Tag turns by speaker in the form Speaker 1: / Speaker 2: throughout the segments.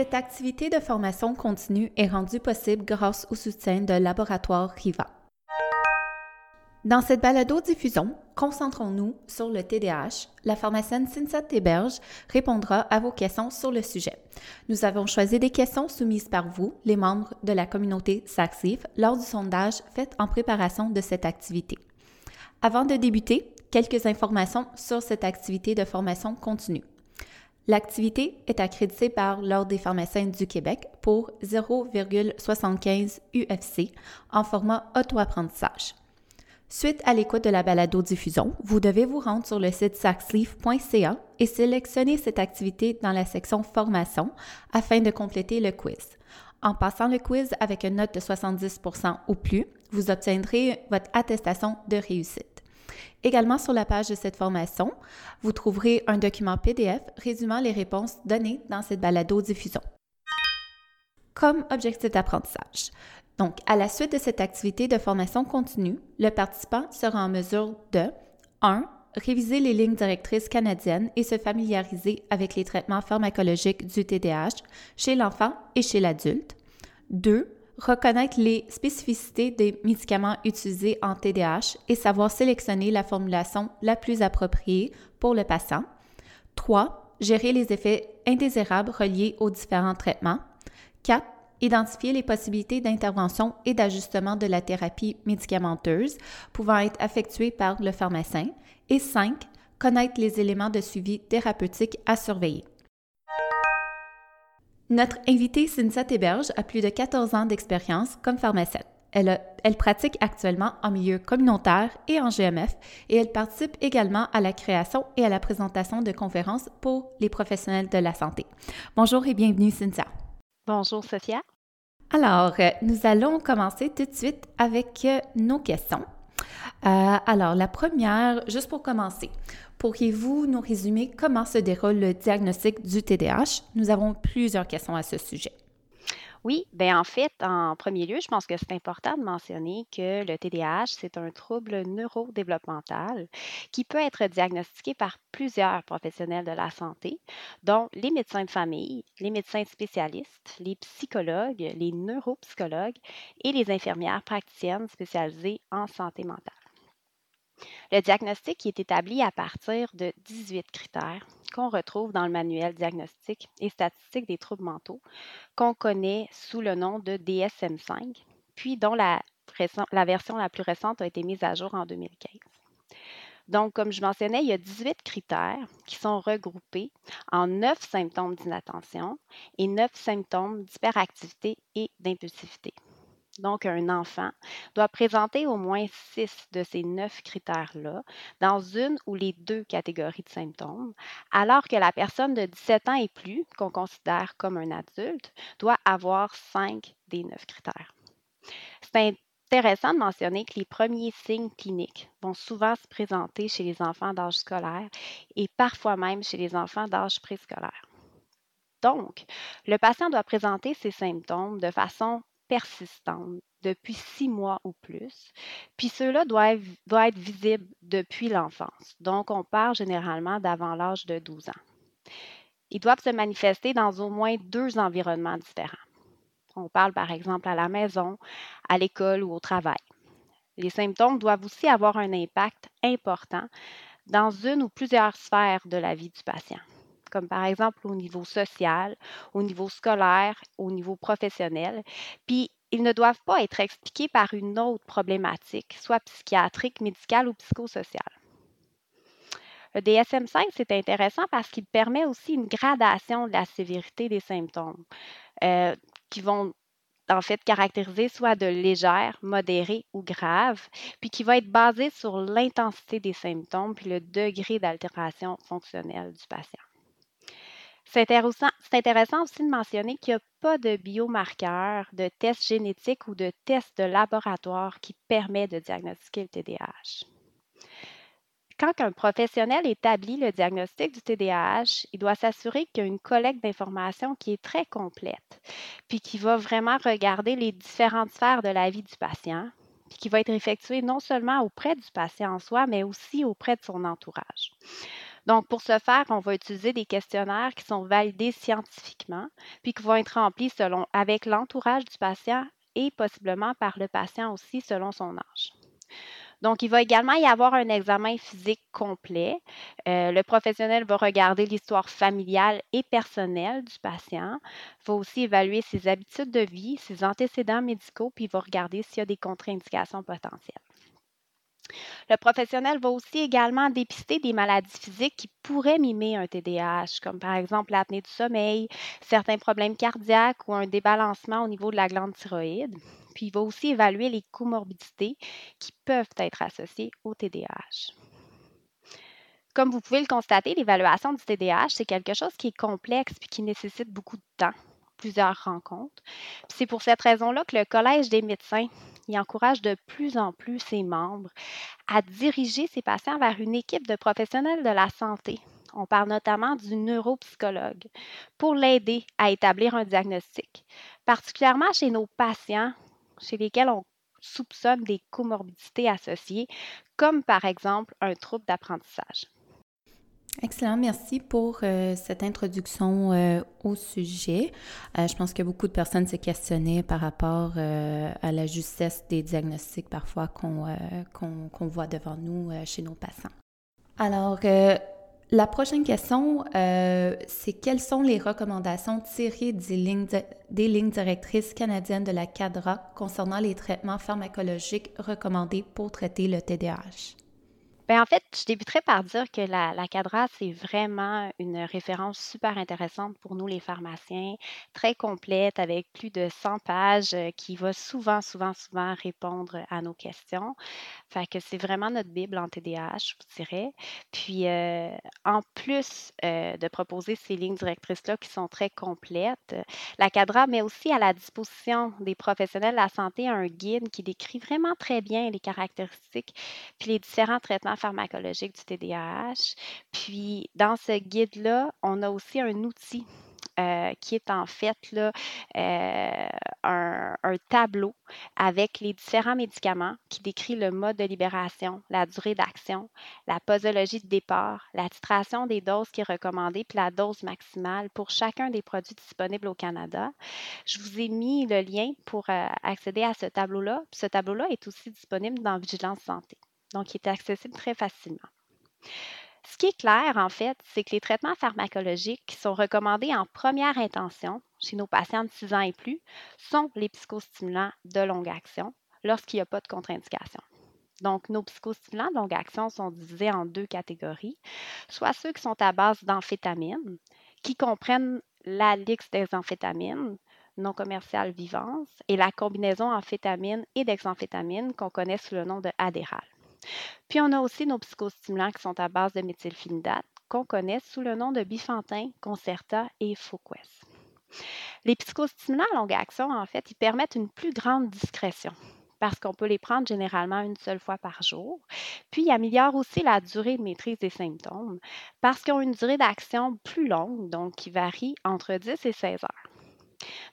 Speaker 1: Cette activité de formation continue est rendue possible grâce au soutien de Laboratoire Riva. Dans cette balado-diffusion, concentrons-nous sur le TDAH. La pharmacienne Cynthia Théberge répondra à vos questions sur le sujet. Nous avons choisi des questions soumises par vous, les membres de la communauté SACSIF, lors du sondage fait en préparation de cette activité. Avant de débuter, quelques informations sur cette activité de formation continue. L'activité est accréditée par l'Ordre des pharmaciens du Québec pour 0,75 UFC en format auto-apprentissage. Suite à l'écoute de la balado-diffusion, vous devez vous rendre sur le site saxleaf.ca et sélectionner cette activité dans la section Formation afin de compléter le quiz. En passant le quiz avec une note de 70% ou plus, vous obtiendrez votre attestation de réussite. Également sur la page de cette formation, vous trouverez un document PDF résumant les réponses données dans cette balado-diffusion. Comme objectif d'apprentissage. Donc, à la suite de cette activité de formation continue, le participant sera en mesure de 1. Réviser les lignes directrices canadiennes et se familiariser avec les traitements pharmacologiques du TDAH chez l'enfant et chez l'adulte. 2 reconnaître les spécificités des médicaments utilisés en TDAH et savoir sélectionner la formulation la plus appropriée pour le patient. 3. Gérer les effets indésirables reliés aux différents traitements. 4. Identifier les possibilités d'intervention et d'ajustement de la thérapie médicamenteuse pouvant être effectuées par le pharmacien. Et 5. Connaître les éléments de suivi thérapeutique à surveiller. Notre invitée Cynthia Théberge a plus de 14 ans d'expérience comme pharmacienne. Elle, elle, pratique actuellement en milieu communautaire et en GMF et elle participe également à la création et à la présentation de conférences pour les professionnels de la santé. Bonjour et bienvenue Cynthia.
Speaker 2: Bonjour Sophia.
Speaker 1: Alors, euh, nous allons commencer tout de suite avec euh, nos questions. Euh, alors, la première, juste pour commencer, pourriez-vous nous résumer comment se déroule le diagnostic du TDAH? Nous avons plusieurs questions à ce sujet.
Speaker 2: Oui, bien en fait, en premier lieu, je pense que c'est important de mentionner que le TDAH, c'est un trouble neurodéveloppemental qui peut être diagnostiqué par plusieurs professionnels de la santé, dont les médecins de famille, les médecins spécialistes, les psychologues, les neuropsychologues et les infirmières praticiennes spécialisées en santé mentale. Le diagnostic est établi à partir de 18 critères qu'on retrouve dans le manuel diagnostique et statistique des troubles mentaux, qu'on connaît sous le nom de DSM-5, puis dont la, version la plus récente a été mise à jour en 2015. Donc, comme je mentionnais, il y a 18 critères qui sont regroupés en 9 symptômes d'inattention et 9 symptômes d'hyperactivité et d'impulsivité donc un enfant, doit présenter au moins six de ces neuf critères-là dans une ou les deux catégories de symptômes, alors que la personne de 17 ans et plus, qu'on considère comme un adulte, doit avoir cinq des neuf critères. C'est intéressant de mentionner que les premiers signes cliniques vont souvent se présenter chez les enfants d'âge scolaire et parfois même chez les enfants d'âge préscolaire. Donc, le patient doit présenter ses symptômes de façon persistante depuis six mois ou plus, puis ceux-là doivent, être visibles depuis l'enfance. Donc, on parle généralement d'avant l'âge de 12 ans. Ils doivent se manifester dans au moins deux environnements différents. On parle par exemple à la maison, à l'école ou au travail. Les symptômes doivent aussi avoir un impact important dans une ou plusieurs sphères de la vie du patient comme par exemple au niveau social, au niveau scolaire, au niveau professionnel. Puis, ils ne doivent pas être expliqués par une autre problématique, soit psychiatrique, médicale ou psychosociale. Le DSM-5, c'est intéressant parce qu'il permet aussi une gradation de la sévérité des symptômes euh, qui vont en fait caractériser soit de légère, modérée ou grave, puis qui va être basé sur l'intensité des symptômes puis le degré d'altération fonctionnelle du patient. C'est intéressant, aussi de mentionner qu'il n'y a pas de biomarqueur, de test génétique ou de test de laboratoire qui permet de diagnostiquer le TDAH. Quand un professionnel établit le diagnostic du TDAH, il doit s'assurer qu'il y a une collecte d'informations qui est très complète, puis qui va vraiment regarder les différentes sphères de la vie du patient, puis qui va être effectuée non seulement auprès du patient en soi, mais aussi auprès de son entourage. Donc, pour ce faire, on va utiliser des questionnaires qui sont validés scientifiquement, puis qui vont être remplis selon, avec l'entourage du patient et possiblement par le patient aussi selon son âge. Donc, il va également y avoir un examen physique complet. Euh, le professionnel va regarder l'histoire familiale et personnelle du patient, va aussi évaluer ses habitudes de vie, ses antécédents médicaux, puis il va regarder s'il y a des contre-indications potentielles. Le professionnel va aussi également dépister des maladies physiques qui pourraient mimer un TDAH, comme par exemple l'apnée du sommeil, certains problèmes cardiaques ou un débalancement au niveau de la glande thyroïde. Puis il va aussi évaluer les comorbidités qui peuvent être associées au TDAH. Comme vous pouvez le constater, l'évaluation du TDAH, c'est quelque chose qui est complexe et qui nécessite beaucoup de temps, plusieurs rencontres. C'est pour cette raison-là que le Collège des médecins il encourage de plus en plus ses membres à diriger ses patients vers une équipe de professionnels de la santé. On parle notamment du neuropsychologue pour l'aider à établir un diagnostic, particulièrement chez nos patients chez lesquels on soupçonne des comorbidités associées, comme par exemple un trouble d'apprentissage.
Speaker 1: Excellent, merci pour euh, cette introduction euh, au sujet. Euh, je pense que beaucoup de personnes se questionnaient par rapport à la justesse des diagnostics parfois qu'on voit devant nous chez nos patients. Alors, la prochaine question, c'est quelles sont les recommandations tirées des lignes, des lignes directrices canadiennes de la CADRA concernant les traitements pharmacologiques recommandés pour traiter le TDAH?
Speaker 2: Bien, en fait, je débuterai par dire que la, la CADRA, c'est vraiment une référence super intéressante pour nous, les pharmaciens, très complète, avec plus de 100 pages, euh, qui va souvent, souvent, souvent répondre à nos questions. Fait que c'est vraiment notre Bible en TDAH, je vous dirais. Puis, euh, en plus euh, de proposer ces lignes directrices-là qui sont très complètes, la CADRA met aussi à la disposition des professionnels de la santé un guide qui décrit vraiment très bien les caractéristiques puis les différents traitements pharmacologique du TDAH. Puis, dans ce guide-là, on a aussi un outil euh, qui est en fait là, euh, un, tableau avec les différents médicaments qui décrit le mode de libération, la durée d'action, la posologie de départ, la titration des doses qui est recommandée, puis la dose maximale pour chacun des produits disponibles au Canada. Je vous ai mis le lien pour euh, accéder à ce tableau-là. Ce tableau-là est aussi disponible dans Vigilance Santé donc il est accessible très facilement. Ce qui est clair, en fait, c'est que les traitements pharmacologiques qui sont recommandés en première intention chez nos patients de 6 ans et plus sont les psychostimulants de longue action lorsqu'il n'y a pas de contre-indication. Donc, nos psychostimulants de longue action sont divisés en deux catégories, soit ceux qui sont à base d'amphétamines, qui comprennent la lix des amphétamines, non commerciale vivance, et la combinaison amphétamine et d'examphétamine qu'on connaît sous le nom de Adderall. Puis on a aussi nos psychostimulants qui sont à base de méthylphénidate, qu'on connaît sous le nom de bifantin, Concerta et Focus. Les psychostimulants à longue action, en fait, ils permettent une plus grande discrétion parce qu'on peut les prendre généralement une seule fois par jour. Puis, ils améliorent aussi la durée de maîtrise des symptômes parce qu'ils ont une durée d'action plus longue, donc qui varie entre 10 et 16 heures.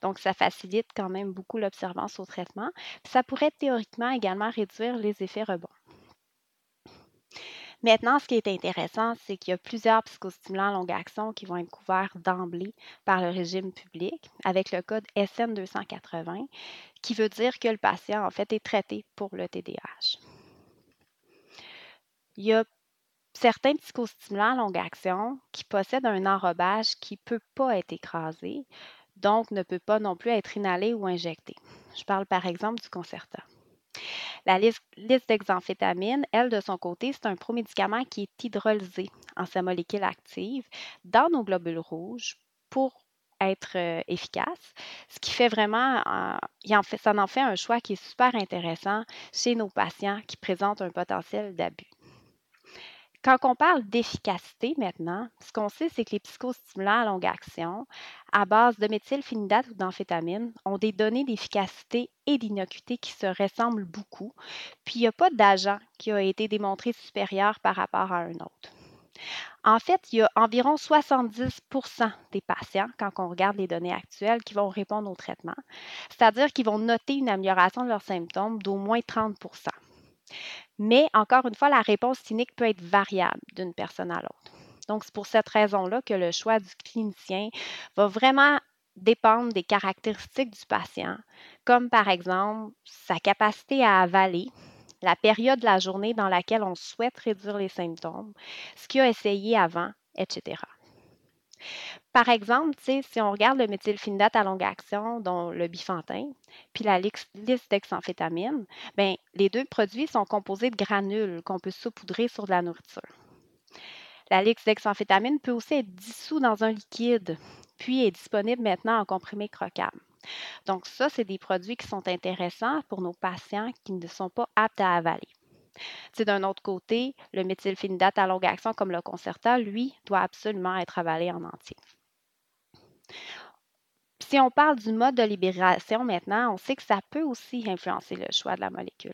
Speaker 2: Donc, ça facilite quand même beaucoup l'observance au traitement. ça pourrait théoriquement également réduire les effets rebonds. Maintenant, ce qui est intéressant, c'est qu'il y a plusieurs psychostimulants longue action qui vont être couverts d'emblée par le régime public avec le code SN280, qui veut dire que le patient, en fait, est traité pour le TDAH. Il y a certains psychostimulants longue action qui possèdent un enrobage qui ne peut pas être écrasé, donc ne peut pas non plus être inhalé ou injecté. Je parle par exemple du Concerta. La liste, d'examphétamine, elle, de son côté, c'est un promédicament qui est hydrolysé en sa molécule active dans nos globules rouges pour être euh, efficace, ce qui fait vraiment, ça en fait un choix qui est super intéressant chez nos patients qui présentent un potentiel d'abus. Quand on parle d'efficacité maintenant, ce qu'on sait, c'est que les psychostimulants à longue action, à base de méthylphénidate ou d'amphétamine, ont des données d'efficacité et d'innocuité qui se ressemblent beaucoup. Puis il n'y a pas d'agent qui a été démontré supérieur par rapport à un autre. En fait, il y a environ 70% des patients, quand on regarde les données actuelles, qui vont répondre au traitement, c'est-à-dire qu'ils vont noter une amélioration de leurs symptômes d'au moins 30 mais encore une fois, la réponse clinique peut être variable d'une personne à l'autre. Donc, c'est pour cette raison-là que le choix du clinicien va vraiment dépendre des caractéristiques du patient, comme par exemple sa capacité à avaler, la période de la journée dans laquelle on souhaite réduire les symptômes, ce qu'il a essayé avant, etc. Par exemple, si on regarde le méthylphénidate à longue action, dont le bifantin, puis la liste ben, les deux produits sont composés de granules qu'on peut saupoudrer sur de la nourriture. La dexamphétamine peut aussi être dissous dans un liquide, puis est disponible maintenant en comprimé croquable. Donc ça, c'est des produits qui sont intéressants pour nos patients qui ne sont pas aptes à avaler. D'un autre côté, le méthylphénidate à longue action comme le Concerta, lui, doit absolument être avalé en entier. Si on parle du mode de libération maintenant, on sait que ça peut aussi influencer le choix de la molécule.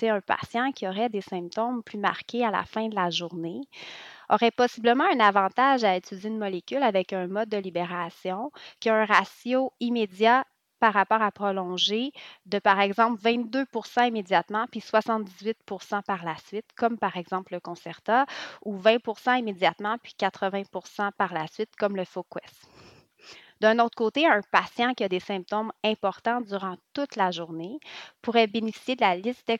Speaker 2: Un patient qui aurait des symptômes plus marqués à la fin de la journée aurait possiblement un avantage à utiliser une molécule avec un mode de libération qui a un ratio immédiat par rapport à prolonger de par exemple 22 immédiatement puis 78% par la suite, comme par exemple le Concerta, ou 20% immédiatement puis 80% par la suite, comme le Foquest. D'un autre côté, un patient qui a des symptômes importants durant toute la journée pourrait bénéficier de la liste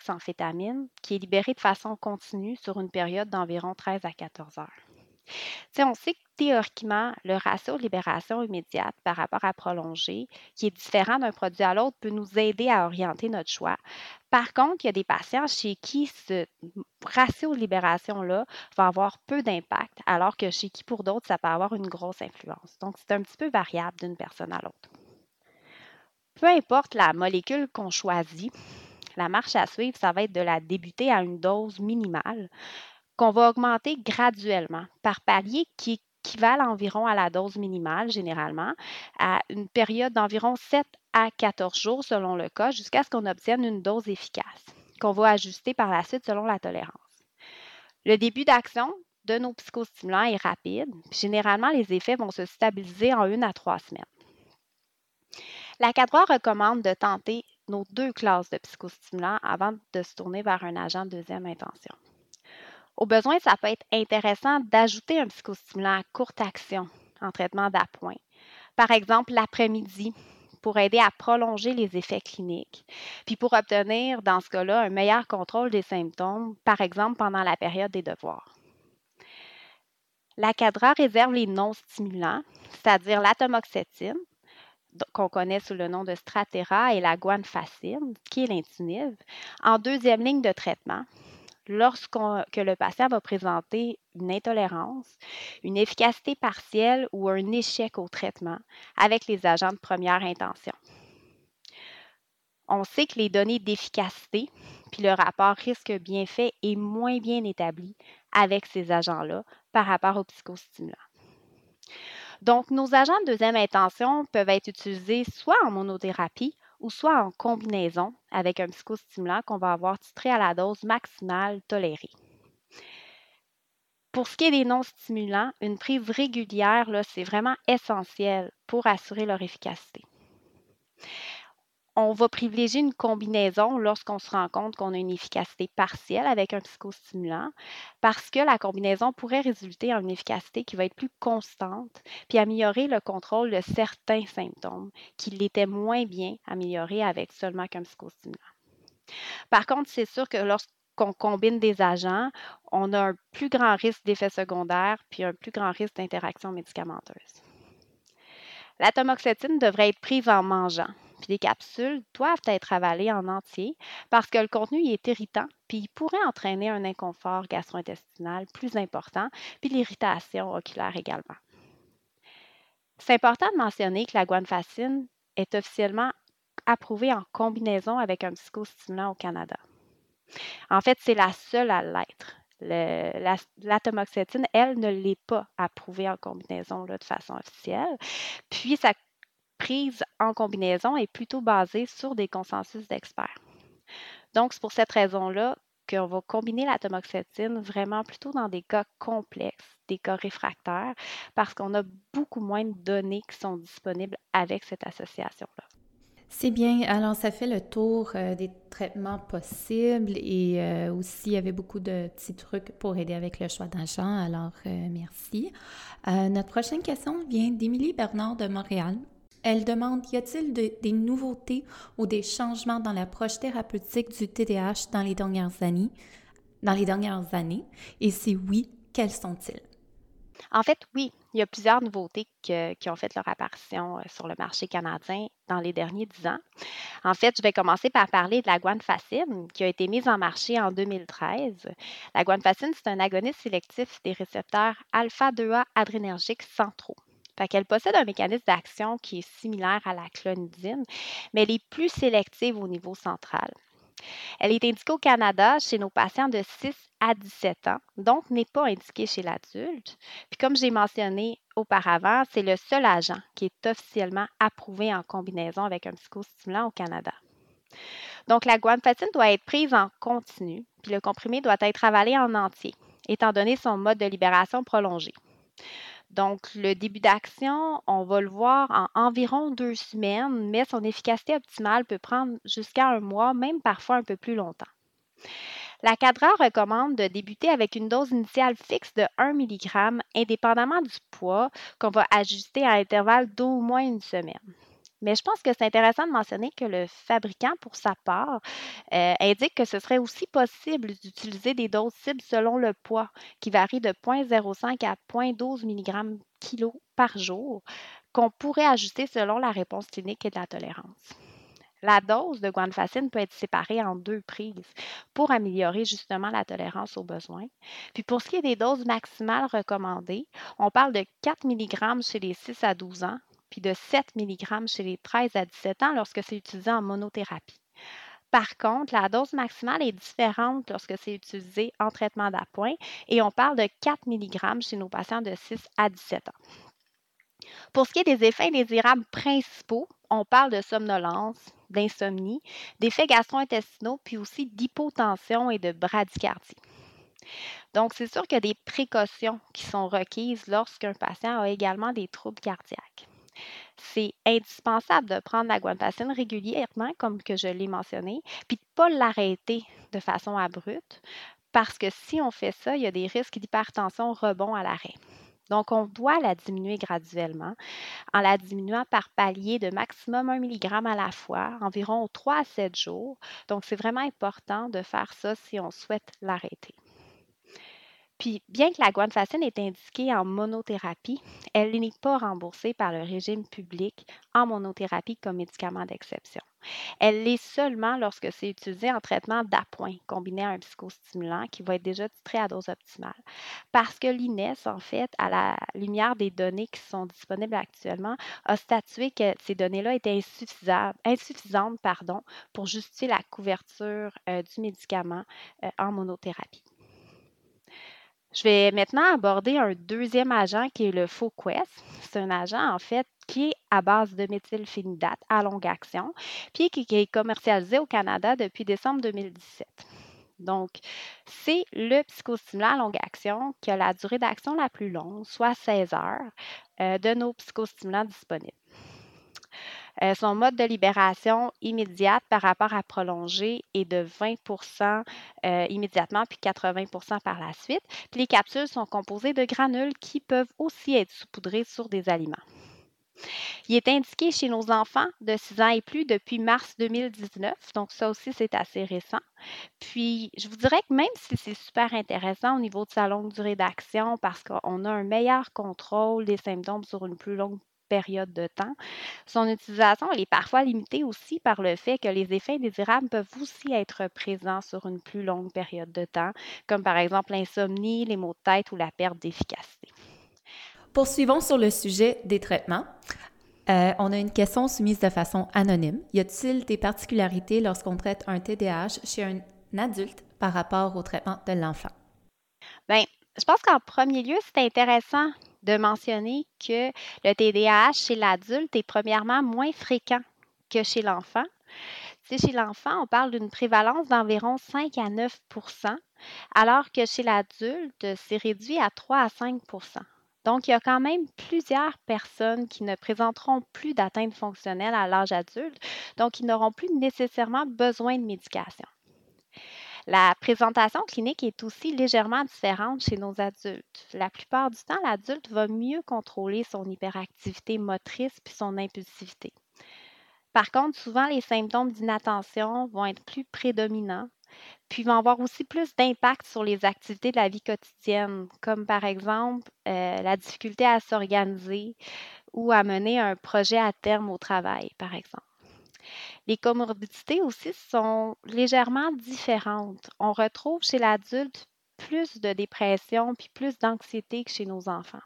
Speaker 2: qui est libérée de façon continue sur une période d'environ 13 à 14 heures on sait que théoriquement, le ratio de libération immédiate par rapport à prolonger, qui est différent d'un produit à l'autre, peut nous aider à orienter notre choix. Par contre, il y a des patients chez qui ce ratio de libération-là va avoir peu d'impact, alors que chez qui, pour d'autres, ça peut avoir une grosse influence. Donc, c'est un petit peu variable d'une personne à l'autre. Peu importe la molécule qu'on choisit, la marche à suivre, ça va être de la débuter à une dose minimale qu'on va augmenter graduellement par palier qui équivalent environ à la dose minimale, généralement, à une période d'environ 7 à 14 jours selon le cas, jusqu'à ce qu'on obtienne une dose efficace, qu'on va ajuster par la suite selon la tolérance. Le début d'action de nos psychostimulants est rapide. Généralement, les effets vont se stabiliser en une à trois semaines. La CADROA recommande de tenter nos deux classes de psychostimulants avant de se tourner vers un agent de deuxième intention. Au besoin, ça peut être intéressant d'ajouter un psychostimulant à courte action en traitement d'appoint. Par exemple, l'après-midi, pour aider à prolonger les effets cliniques, puis pour obtenir, dans ce cas-là, un meilleur contrôle des symptômes, par exemple pendant la période des devoirs. La CADRA réserve les non-stimulants, c'est-à-dire l'atomoxétine, qu'on connaît sous le nom de Stratera, et la guanfacine, qui est l'intunive, en deuxième ligne de traitement, lorsque le patient va présenter une intolérance, une efficacité partielle ou un échec au traitement avec les agents de première intention. On sait que les données d'efficacité puis le rapport risque-bienfait est moins bien établi avec ces agents-là par rapport aux psychostimulants. Donc, nos agents de deuxième intention peuvent être utilisés soit en monothérapie ou soit en combinaison avec un psychostimulant qu'on va avoir titré à la dose maximale tolérée. Pour ce qui est des non-stimulants, une prise régulière, c'est vraiment essentiel pour assurer leur efficacité on va privilégier une combinaison lorsqu'on se rend compte qu'on a une efficacité partielle avec un psychostimulant parce que la combinaison pourrait résulter en une efficacité qui va être plus constante puis améliorer le contrôle de certains symptômes qui l'étaient moins bien améliorés avec seulement qu'un psychostimulant. Par contre, c'est sûr que lorsqu'on combine des agents, on a un plus grand risque d'effets secondaires puis un plus grand risque d'interaction médicamenteuse. La devrait être prise en mangeant puis les capsules doivent être avalées en entier parce que le contenu est irritant, puis il pourrait entraîner un inconfort gastro-intestinal plus important, puis l'irritation oculaire également. C'est important de mentionner que la guanfacine est officiellement approuvée en combinaison avec un psychostimulant au Canada. En fait, c'est la seule à l'être. L'atomoxétine, elle, ne l'est pas approuvée en combinaison de façon officielle. Puis, ça prise en combinaison est plutôt basée sur des consensus d'experts. Donc, c'est pour cette raison-là qu'on va combiner la tamoxétine vraiment plutôt dans des cas complexes, des cas réfractaires, parce qu'on a beaucoup moins de données qui sont disponibles avec cette association-là.
Speaker 1: C'est bien. Alors, ça fait le tour euh, des traitements possibles et euh, aussi, il y avait beaucoup de petits trucs pour aider avec le choix d'agent. Alors, euh, merci. notre prochaine question vient d'Émilie Bernard de Montréal. Elle demande Y a-t-il des nouveautés ou des changements dans l'approche thérapeutique du TDAH dans les dernières années? Dans les dernières années? Et si oui, quels sont-ils?
Speaker 2: En fait, oui, il y a plusieurs nouveautés qui ont fait leur apparition euh, sur le marché canadien dans les derniers dix ans. En fait, je vais commencer par parler de la guanfacine qui a été mise en marché en 2013. La guanfacine, c'est un agoniste sélectif des récepteurs alpha-2A adrénergiques centraux. Elle possède un mécanisme d'action qui est similaire à la clonidine, mais elle est plus sélective au niveau central. Elle est indiquée au Canada chez nos patients de 6 à 17 ans, donc n'est pas indiquée chez l'adulte. Puis comme j'ai mentionné auparavant, c'est le seul agent qui est officiellement approuvé en combinaison avec un psychostimulant au Canada. Donc la guanfacine doit être prise en continu, puis le comprimé doit être avalé en entier, étant donné son mode de libération prolongé. Donc, le début d'action, on va le voir en environ deux semaines, mais son efficacité optimale peut prendre jusqu'à un mois, même parfois un peu plus longtemps. La CADRA recommande de débuter avec une dose initiale fixe de 1 mg, indépendamment du poids, qu'on va ajuster à intervalles d'au moins une semaine. Mais je pense que c'est intéressant de mentionner que le fabricant, pour sa part, euh, indique que ce serait aussi possible d'utiliser des doses cibles selon le poids, qui varie de 0,05 à 0,12 mg kg par jour, qu'on pourrait ajuster selon la réponse clinique et de la tolérance. La dose de guanfacine peut être séparée en deux prises pour améliorer justement la tolérance aux besoins. Puis pour ce qui est des doses maximales recommandées, on parle de 4 mg chez les 6 à 12 ans, puis de 7 mg chez les 13 à 17 ans lorsque c'est utilisé en monothérapie. Par contre, la dose maximale est différente lorsque c'est utilisé en traitement d'appoint et on parle de 4 mg chez nos patients de 6 à 17 ans. Pour ce qui est des effets indésirables principaux, on parle de somnolence, d'insomnie, d'effets gastro-intestinaux, puis aussi d'hypotension et de bradycardie. Donc, c'est sûr qu'il y a des précautions qui sont requises lorsqu'un patient a également des troubles cardiaques. C'est indispensable de prendre la guanfacine régulièrement, comme que je l'ai mentionné, puis de ne pas l'arrêter de façon abrupte, parce que si on fait ça, il y a des risques d'hypertension rebond à l'arrêt. Donc, on doit la diminuer graduellement en la diminuant par palier de maximum 1 mg à la fois, environ 3 à 7 jours. Donc, c'est vraiment important de faire ça si on souhaite l'arrêter. Puis, bien que la guanfacine est indiquée en monothérapie, elle n'est pas remboursée par le régime public en monothérapie comme médicament d'exception. Elle l'est seulement lorsque c'est utilisé en traitement d'appoint combiné à un psychostimulant qui va être déjà titré à dose optimale. Parce que l'INES, en fait, à la lumière des données qui sont disponibles actuellement, a statué que ces données-là étaient insuffisantes, pour justifier la couverture euh, du médicament euh, en monothérapie. Je vais maintenant aborder un deuxième agent qui est le FOQuest. C'est un agent, en fait, qui est à base de méthylphénidate à longue action, puis qui, est commercialisé au Canada depuis décembre 2017. Donc, c'est le psychostimulant à longue action qui a la durée d'action la plus longue, soit 16 heures, euh, de nos psychostimulants disponibles. Euh, son mode de libération immédiate par rapport à prolongé est de 20% euh, immédiatement, puis 80% par la suite. les capsules sont composées de granules qui peuvent aussi être saupoudrés sur des aliments. Il est indiqué chez nos enfants de 6 ans et plus depuis mars 2019, donc ça aussi c'est assez récent. Puis je vous dirais que même si c'est super intéressant au niveau de sa longue durée d'action parce qu'on a un meilleur contrôle des symptômes sur une plus longue période de temps. Son utilisation est parfois limitée aussi par le fait que les effets indésirables peuvent aussi être présents sur une plus longue période de temps, comme par exemple l'insomnie, les maux de tête ou la perte d'efficacité.
Speaker 1: Poursuivons sur le sujet des traitements. Euh, on a une question soumise de façon anonyme. Y a-t-il des particularités lorsqu'on traite un TDAH chez un adulte par rapport au traitement de l'enfant?
Speaker 2: Bien, je pense qu'en premier lieu, c'est intéressant de mentionner que le TDAH chez l'adulte est premièrement moins fréquent que chez l'enfant. chez l'enfant, on parle d'une prévalence d'environ 5 à 9% alors que chez l'adulte, c'est réduit à 3 à 5% Donc, il y a quand même plusieurs personnes qui ne présenteront plus d'atteinte fonctionnelle à l'âge adulte, donc ils n'auront plus nécessairement besoin de médication. La présentation clinique est aussi légèrement différente chez nos adultes. La plupart du temps, l'adulte va mieux contrôler son hyperactivité motrice puis son impulsivité. Par contre, souvent, les symptômes d'inattention vont être plus prédominants, puis vont avoir aussi plus d'impact sur les activités de la vie quotidienne, comme par exemple euh, la difficulté à s'organiser ou à mener un projet à terme au travail, par exemple. Les comorbidités aussi sont légèrement différentes. On retrouve chez l'adulte plus de dépression puis plus d'anxiété que chez nos enfants.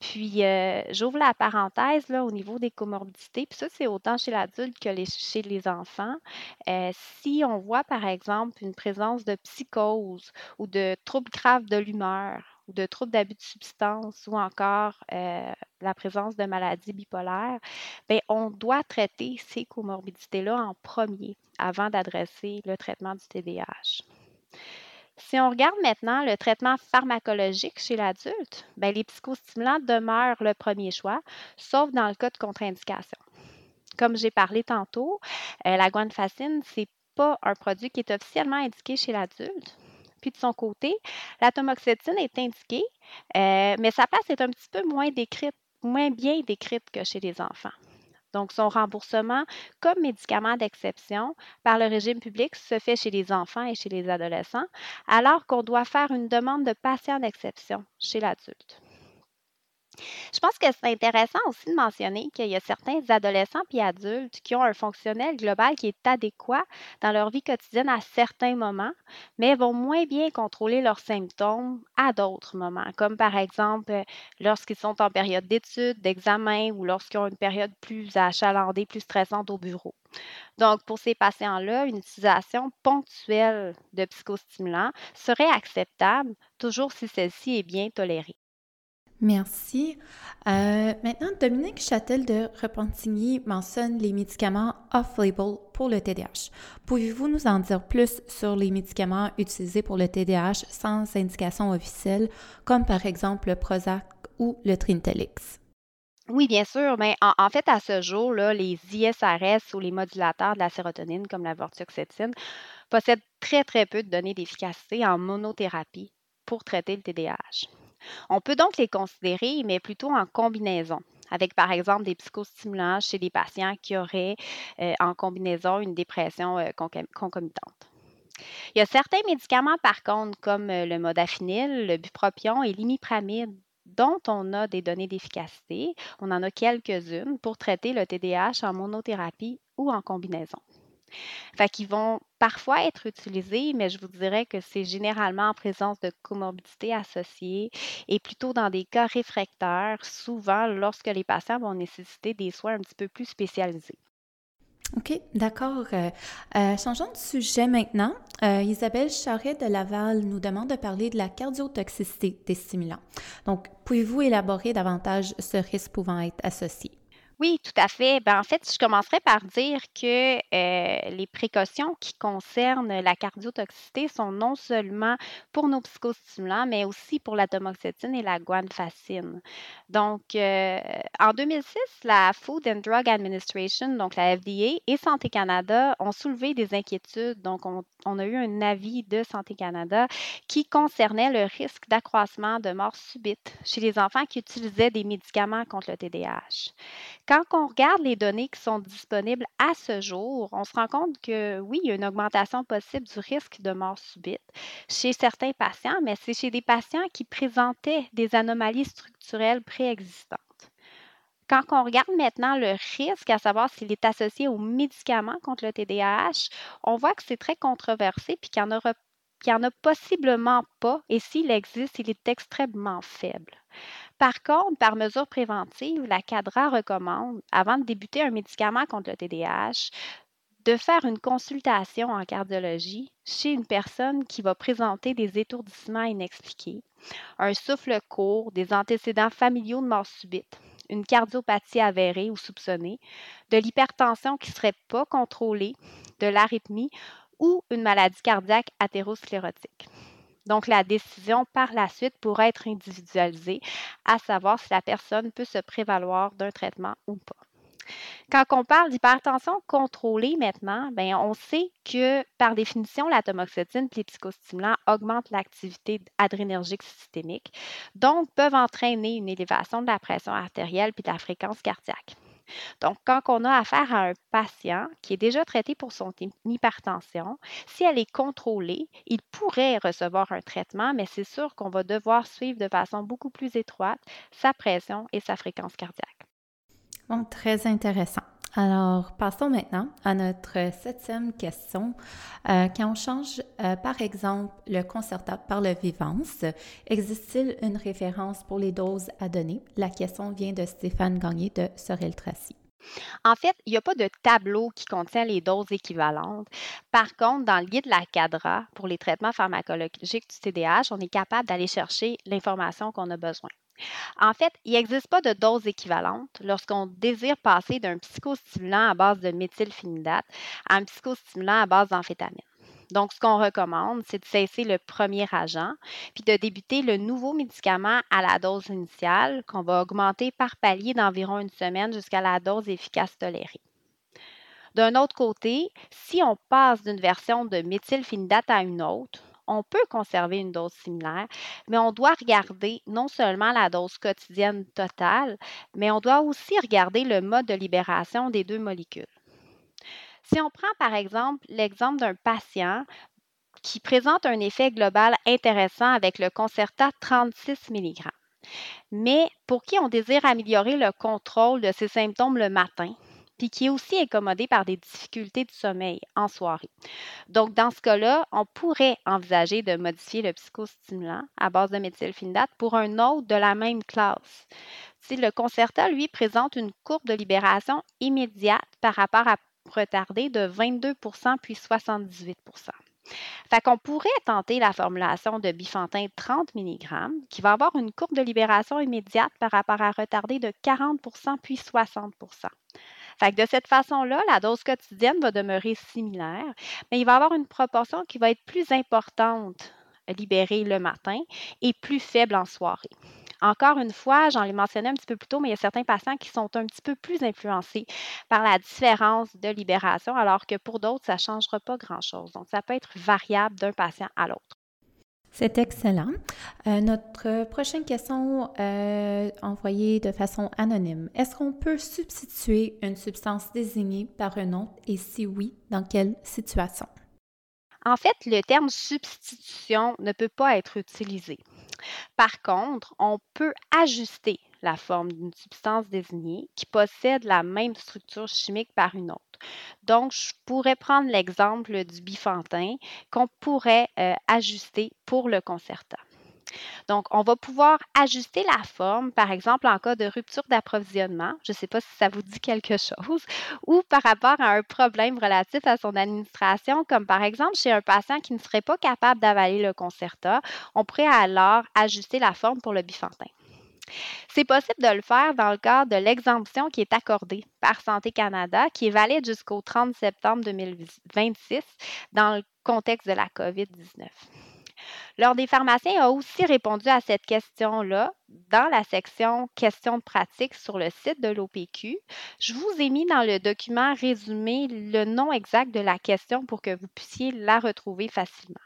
Speaker 2: Puis, euh, j'ouvre la parenthèse là, au niveau des comorbidités. Puis ça, c'est autant chez l'adulte que chez les enfants. Euh, si on voit, par exemple, une présence de psychose ou de troubles graves de l'humeur de troubles d'abus de substance ou encore euh, la présence de maladies bipolaires, bien, on doit traiter ces comorbidités-là en premier avant d'adresser le traitement du TDAH. Si on regarde maintenant le traitement pharmacologique chez l'adulte, ben, les psychostimulants demeurent le premier choix, sauf dans le cas de contre-indication. Comme j'ai parlé tantôt, euh, la guanfacine, ce n'est pas un produit qui est officiellement indiqué chez l'adulte. De son côté, la tamoxétine est indiquée, euh, mais sa place est un petit peu moins décrite, moins bien décrite que chez les enfants. Donc, son remboursement comme médicament d'exception par le régime public se fait chez les enfants et chez les adolescents, alors qu'on doit faire une demande de patient d'exception chez l'adulte. Je pense que c'est intéressant aussi de mentionner qu'il y a certains adolescents et adultes qui ont un fonctionnel global qui est adéquat dans leur vie quotidienne à certains moments, mais vont moins bien contrôler leurs symptômes à d'autres moments, comme par exemple euh, lorsqu'ils sont en période d'études, d'examen ou lorsqu'ils ont une période plus achalandée, plus stressante au bureau. Donc, pour ces patients-là, une utilisation ponctuelle de psychostimulants serait acceptable, toujours si celle-ci est bien tolérée.
Speaker 1: Merci. Euh, maintenant, Dominique Châtel de Repentigny mentionne les médicaments off-label pour le TDAH. Pouvez-vous nous en dire plus sur les médicaments utilisés pour le TDAH sans indication officielle, comme par exemple le Prozac ou le Trintelix?
Speaker 2: Oui, bien sûr. Mais en, fait, à ce jour, les ISRS ou les modulateurs de la sérotonine, comme la vortioxétine, possèdent très, très peu de données d'efficacité en monothérapie pour traiter le TDAH. On peut donc les considérer, mais plutôt en combinaison avec par exemple des psychostimulants chez des patients qui auraient euh, en combinaison une dépression euh, concomitante. Il y a certains médicaments, par contre, comme euh, le modafinil, le bupropion et l'imipramide, dont on a des données d'efficacité. On en a quelques-unes pour traiter le TDAH en monothérapie ou en combinaison. Fait qu'ils vont parfois être utilisés, mais je vous dirais que c'est généralement en présence de comorbidités associées et plutôt dans des cas réfractaires, souvent lorsque les patients vont nécessiter des soins un petit peu plus spécialisés.
Speaker 1: OK, d'accord. Euh, euh, changeons de sujet maintenant. Euh, Isabelle Charret de Laval nous demande de parler de la cardiotoxicité des stimulants. Donc, pouvez-vous élaborer davantage ce risque pouvant être associé?
Speaker 2: Oui, tout à fait. Ben, en fait, je commencerai par dire que euh, les précautions qui concernent la cardiotoxicité sont non seulement pour nos psychostimulants, mais aussi pour la tamoxétine et la guanfacine. Donc, euh, en 2006, la Food and Drug Administration, donc la FDA et Santé Canada ont soulevé des inquiétudes. Donc, on, on a eu un avis de Santé Canada qui concernait le risque d'accroissement de mort subite chez les enfants qui utilisaient des médicaments contre le TDAH. Quand on regarde les données qui sont disponibles à ce jour, on se rend compte que oui, il y a une augmentation possible du risque de mort subite chez certains patients, mais c'est chez des patients qui présentaient des anomalies structurelles préexistantes. Quand on regarde maintenant le risque, à savoir s'il est associé aux médicaments contre le TDAH, on voit que c'est très controversé puis qu'il n'y en, en, a possiblement pas et s'il existe, il est extrêmement faible. Par contre, par mesure préventive, la CADRA recommande, avant de débuter un médicament contre le TDAH, de faire une consultation en cardiologie chez une personne qui va présenter des étourdissements inexpliqués, un souffle court, des antécédents familiaux de mort subite, une cardiopathie avérée ou soupçonnée, de l'hypertension qui ne serait pas contrôlée, de l'arythmie ou une maladie cardiaque athérosclérotique. Donc, la décision par la suite pourrait être individualisée, à savoir si la personne peut se prévaloir d'un traitement ou pas. Quand on parle d'hypertension contrôlée maintenant, bien, on sait que par définition, la tamoxétine et les psychostimulants augmentent l'activité adrénergique systémique, donc peuvent entraîner une élévation de la pression artérielle puis de la fréquence cardiaque. Donc, quand on a affaire à un patient qui est déjà traité pour son hypertension, si elle est contrôlée, il pourrait recevoir un traitement, mais c'est sûr qu'on va devoir suivre de façon beaucoup plus étroite sa pression et sa fréquence cardiaque.
Speaker 1: Bon, très intéressant. Alors, passons maintenant à notre septième question. Euh, quand on change, euh, par exemple, le concerta par le vivance, existe-t-il une référence pour les doses à donner? La question vient de Stéphane Gagné de Sorel-Tracy.
Speaker 2: En fait, il n'y a pas de tableau qui contient les doses équivalentes. Par contre, dans le guide de la CADRA pour les traitements pharmacologiques du TDAH, on est capable d'aller chercher l'information qu'on a besoin. En fait, il n'existe pas de dose équivalente lorsqu'on désire passer d'un psychostimulant à base de méthylphénidate à un psychostimulant à base d'amphétamine. Donc, ce qu'on recommande, c'est de cesser le premier agent, puis de débuter le nouveau médicament à la dose initiale, qu'on va augmenter par palier d'environ une semaine jusqu'à la dose efficace tolérée. D'un autre côté, si on passe d'une version de méthylphénidate à une autre, on peut conserver une dose similaire, mais on doit regarder non seulement la dose quotidienne totale, mais on doit aussi regarder le mode de libération des deux molécules. Si on prend par exemple l'exemple d'un patient qui présente un effet global intéressant avec le Concerta 36 mg, mais pour qui on désire améliorer le contrôle de ses symptômes le matin, puis qui est aussi incommodé par des difficultés de sommeil en soirée. Donc, dans ce cas-là, on pourrait envisager de modifier le psychostimulant à base de méthylphénidate pour un autre de la même classe. Si le Concerta, lui, présente une courbe de libération immédiate par rapport à retardé de 22% puis 78% fait qu'on pourrait tenter la formulation de bifantin 30 mg qui va avoir une courbe de libération immédiate par rapport à retardé de 40% puis 60 de cette façon-là, la dose quotidienne va demeurer similaire, mais il va y avoir une proportion qui va être plus importante libérée le matin et plus faible en soirée. Encore une fois, j'en l'ai mentionné un petit peu plus tôt, mais il y a certains patients qui sont un petit peu plus influencés par la différence de libération, alors que pour d'autres, ça ne changera pas grand-chose. Donc, ça peut être variable d'un patient à l'autre.
Speaker 1: C'est excellent. Euh, notre prochaine question euh, envoyée de façon anonyme. Est-ce qu'on peut substituer une substance désignée par un autre? Et si oui, dans quelle situation?
Speaker 2: En fait, le terme substitution ne peut pas être utilisé. Par contre, on peut ajuster la forme d'une substance désignée qui possède la même structure chimique par une autre. Donc, je pourrais prendre l'exemple du bifantin qu'on pourrait euh, ajuster pour le concerta. Donc, on va pouvoir ajuster la forme, par exemple, en cas de rupture d'approvisionnement, je ne sais pas si ça vous dit quelque chose, ou par rapport à un problème relatif à son administration, comme par exemple chez un patient qui ne serait pas capable d'avaler le concerta, on pourrait alors ajuster la forme pour le bifantin. C'est possible de le faire dans le cadre de l'exemption qui est accordée par Santé Canada, qui est valide jusqu'au 30 septembre 2026 dans le contexte de la COVID-19. L'Ordre des pharmaciens a aussi répondu à cette question-là dans la section questions de pratique sur le site de l'OPQ. Je vous ai mis dans le document résumé le nom exact de la question pour que vous puissiez la retrouver facilement.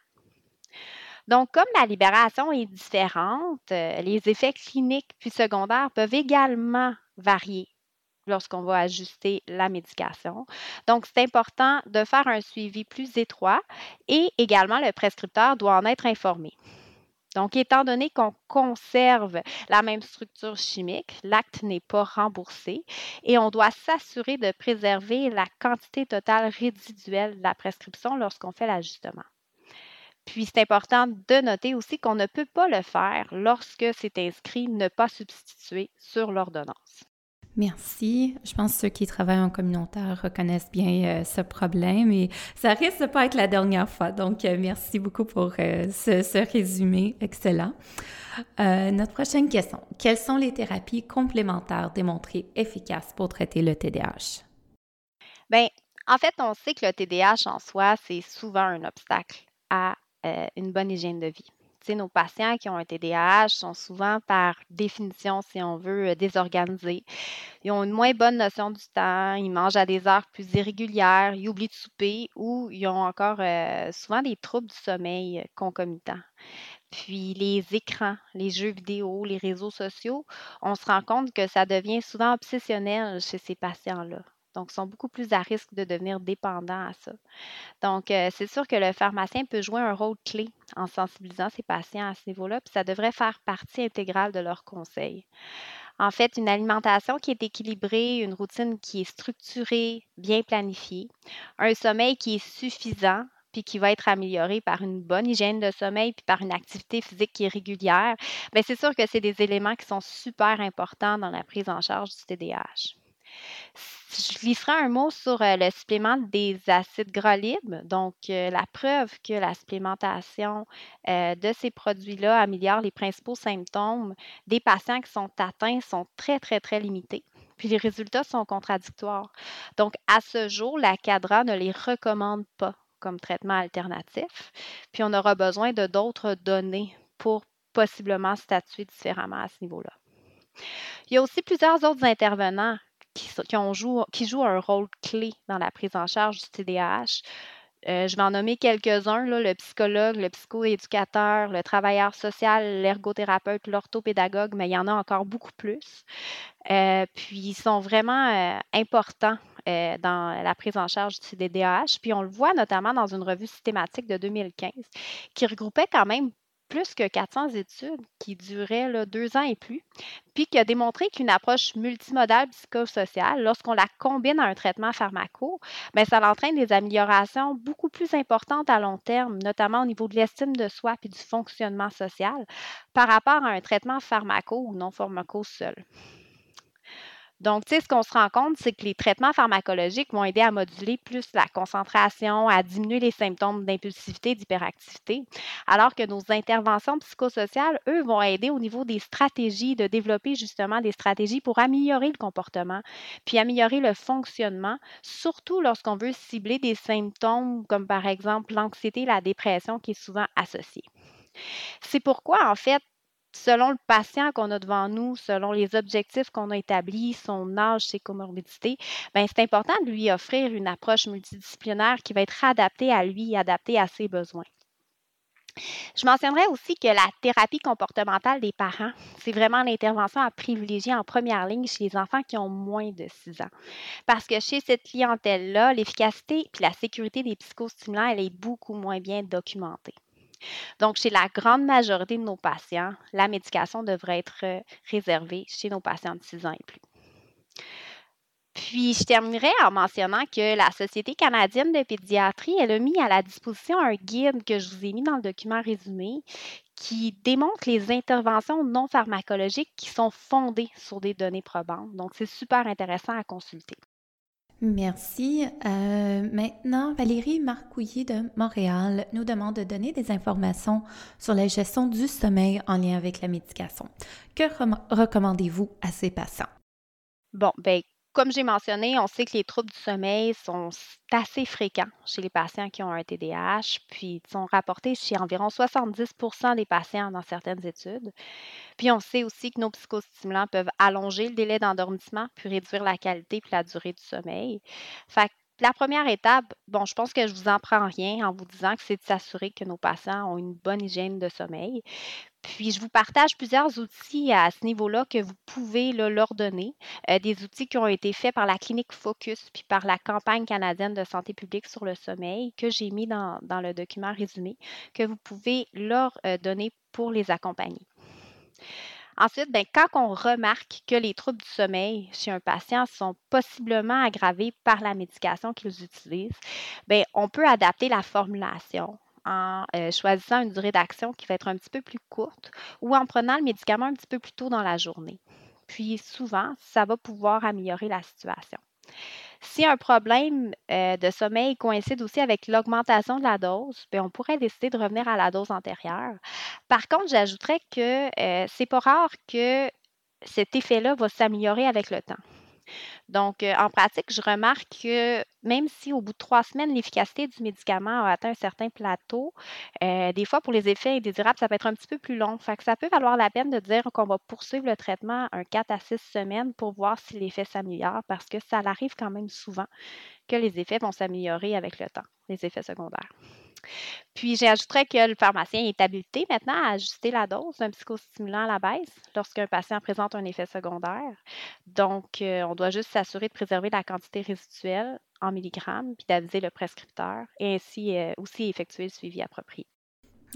Speaker 2: Donc, comme la libération est différente, euh, les effets cliniques puis secondaires peuvent également varier lorsqu'on va ajuster la médication. Donc, c'est important de faire un suivi plus étroit et également le prescripteur doit en être informé. Donc, étant donné qu'on conserve la même structure chimique, l'acte n'est pas remboursé et on doit s'assurer de préserver la quantité totale résiduelle de la prescription lorsqu'on fait l'ajustement. Puis, c'est important de noter aussi qu'on ne peut pas le faire lorsque c'est inscrit ne pas substituer sur l'ordonnance.
Speaker 1: Merci. Je pense que ceux qui travaillent en communautaire reconnaissent bien euh, ce problème et ça risque de pas être la dernière fois. Donc, euh, merci beaucoup pour euh, ce, résumé excellent. notre prochaine question. Quelles sont les thérapies complémentaires démontrées efficaces pour traiter le TDAH?
Speaker 2: Bien, en fait, on sait que le TDAH en soi, c'est souvent un obstacle à une bonne hygiène de vie. nos patients qui ont un TDAH sont souvent, par définition, si on veut, désorganisés. Ils ont une moins bonne notion du temps, ils mangent à des heures plus irrégulières, ils oublient de souper ou ils ont encore souvent des troubles du sommeil concomitants. Puis les écrans, les jeux vidéo, les réseaux sociaux, on se rend compte que ça devient souvent obsessionnel chez ces patients-là. Donc, sont beaucoup plus à risque de devenir dépendants à ça. Donc, euh, c'est sûr que le pharmacien peut jouer un rôle clé en sensibilisant ses patients à ce niveau-là, puis ça devrait faire partie intégrale de leurs conseils. En fait, une alimentation qui est équilibrée, une routine qui est structurée, bien planifiée, un sommeil qui est suffisant, puis qui va être amélioré par une bonne hygiène de sommeil, puis par une activité physique qui est régulière, bien, c'est sûr que c'est des éléments qui sont super importants dans la prise en charge du TDAH. Je glisserai un mot sur euh, le supplément des acides gras libres. Donc, euh, la preuve que la supplémentation euh, de ces produits-là améliore les principaux symptômes des patients qui sont atteints sont très, très, très limités. Puis les résultats sont contradictoires. Donc, à ce jour, la CADRA ne les recommande pas comme traitement alternatif. Puis on aura besoin de d'autres données pour possiblement statuer différemment à ce niveau-là. Il y a aussi plusieurs autres intervenants qui, qui jouent un rôle clé dans la prise en charge du TDAH. Euh, je vais en nommer quelques-uns, le psychologue, le psychoéducateur, le travailleur social, l'ergothérapeute, l'orthopédagogue, mais il y en a encore beaucoup plus. Euh, puis ils sont vraiment euh, importants dans la prise en charge du TDAH. Puis on le voit notamment dans une revue systématique de 2015 qui regroupait quand même plus que 400 études qui duraient deux ans et plus, puis qui a démontré qu'une approche multimodale psychosociale, lorsqu'on la combine à un traitement pharmaco, bien, ça entraîne des améliorations beaucoup plus importantes à long terme, notamment au niveau de l'estime de soi et du fonctionnement social, par rapport à un traitement pharmaco ou non pharmaco seul. Donc, tu sais, ce qu'on se rend compte, c'est que les traitements pharmacologiques vont aider à moduler plus la concentration, à diminuer les symptômes d'impulsivité, d'hyperactivité, alors que nos interventions psychosociales, eux, vont aider au niveau des stratégies, de développer justement des stratégies pour améliorer le comportement, puis améliorer le fonctionnement, surtout lorsqu'on veut cibler des symptômes comme par exemple l'anxiété, la dépression qui est souvent associée. C'est pourquoi, en fait, selon le patient qu'on a devant nous, selon les objectifs qu'on a établis, son âge, ses comorbidités, ben c'est important de lui offrir une approche multidisciplinaire qui va être adaptée à lui, adaptée à ses besoins. Je mentionnerai aussi que la thérapie comportementale des parents, c'est vraiment l'intervention à privilégier en première ligne chez les enfants qui ont moins de 6 ans. Parce que chez cette clientèle-là, l'efficacité et la sécurité des psychostimulants, elle est beaucoup moins bien documentée. Donc, chez la grande majorité de nos patients, la médication devrait être euh, réservée chez nos patients de 6 ans et plus. Puis, je terminerai en mentionnant que la Société canadienne de pédiatrie, elle a mis à la disposition un guide que je vous ai mis dans le document résumé qui démontre les interventions non pharmacologiques qui sont fondées sur des données probantes. Donc, c'est super intéressant à consulter.
Speaker 1: Merci. Euh, maintenant, Valérie Marcouillet de Montréal nous demande de donner des informations sur la gestion du sommeil en lien avec la médication. Que recommandez-vous à ces patients?
Speaker 2: Bon, ben, comme j'ai mentionné, on sait que les troubles du sommeil sont assez fréquents chez les patients qui ont un TDAH, puis sont rapportés chez environ 70% des patients dans certaines études. Puis on sait aussi que nos psychostimulants peuvent allonger le délai d'endormissement, puis réduire la qualité puis la durée du sommeil. La première étape, bon, je pense que je vous en prends rien en vous disant que c'est de s'assurer que nos patients ont une bonne hygiène de sommeil. Puis, je vous partage plusieurs outils à ce niveau-là que vous pouvez leur donner. Euh, des outils qui ont été faits par la clinique Focus puis par la campagne canadienne de santé publique sur le sommeil que j'ai mis dans, le document résumé que vous pouvez leur euh, donner pour les accompagner. Ensuite, ben, quand on remarque que les troubles du sommeil chez un patient sont possiblement aggravés par la médication qu'ils utilisent, ben, on peut adapter la formulation en euh, choisissant une durée d'action qui va être un petit peu plus courte ou en prenant le médicament un petit peu plus tôt dans la journée. Puis souvent, ça va pouvoir améliorer la situation. Si un problème euh, de sommeil coïncide aussi avec l'augmentation de la dose, bien, on pourrait décider de revenir à la dose antérieure. Par contre, j'ajouterais que euh, c'est pas rare que cet effet-là va s'améliorer avec le temps. Donc, euh, en pratique, je remarque que même si au bout de trois semaines, l'efficacité du médicament a atteint un certain plateau, euh, des fois, pour les effets indésirables, ça peut être un petit peu plus long. Fait que ça peut valoir la peine de dire qu'on va poursuivre le traitement un 4 à 6 semaines pour voir si l'effet s'améliore parce que ça arrive quand même souvent que les effets vont s'améliorer avec le temps, les effets secondaires. Puis j'ajouterais que le pharmacien est habilité maintenant à ajuster la dose d'un psychostimulant à la baisse lorsqu'un patient présente un effet secondaire. Donc, euh, on doit juste s'assurer de préserver la quantité résiduelle en milligrammes, puis d'aviser le prescripteur et ainsi euh, aussi effectuer le suivi approprié.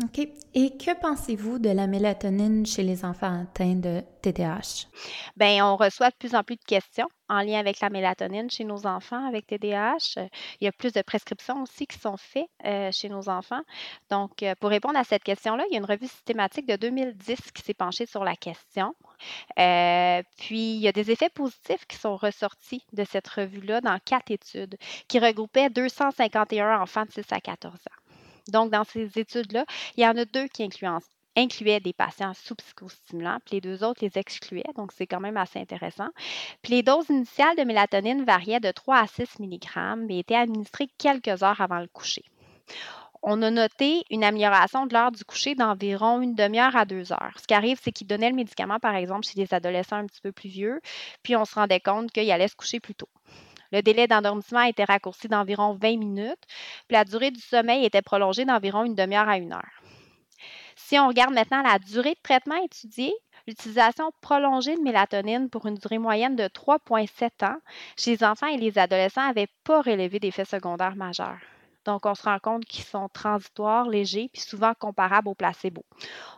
Speaker 1: OK. Et que pensez-vous de la mélatonine chez les enfants atteints de TDAH?
Speaker 2: Bien, on reçoit de plus en plus de questions en lien avec la mélatonine chez nos enfants avec TDAH. Il y a plus de prescriptions aussi qui sont faites euh, chez nos enfants. Donc, euh, pour répondre à cette question-là, il y a une revue systématique de 2010 qui s'est penchée sur la question. Euh, puis, il y a des effets positifs qui sont ressortis de cette revue-là dans quatre études qui regroupaient 251 enfants de 6 à 14 ans. Donc, dans ces études-là, il y en a deux qui incluaient des patients sous psychostimulants, puis les deux autres les excluaient, donc c'est quand même assez intéressant. Puis les doses initiales de mélatonine variaient de 3 à 6 mg et étaient administrées quelques heures avant le coucher. On a noté une amélioration de l'heure du coucher d'environ une demi-heure à deux heures. Ce qui arrive, c'est qu'ils donnaient le médicament, par exemple, chez des adolescents un petit peu plus vieux, puis on se rendait compte qu'ils allaient se coucher plus tôt. Le délai d'endormissement a été raccourci d'environ 20 minutes, puis la durée du sommeil était prolongée d'environ une demi-heure à une heure. Si on regarde maintenant la durée de traitement étudiée, l'utilisation prolongée de mélatonine pour une durée moyenne de 3,7 ans chez les enfants et les adolescents n'avait pas relevé d'effets secondaires majeurs. Donc, on se rend compte qu'ils sont transitoires, légers, puis souvent comparables au placebo.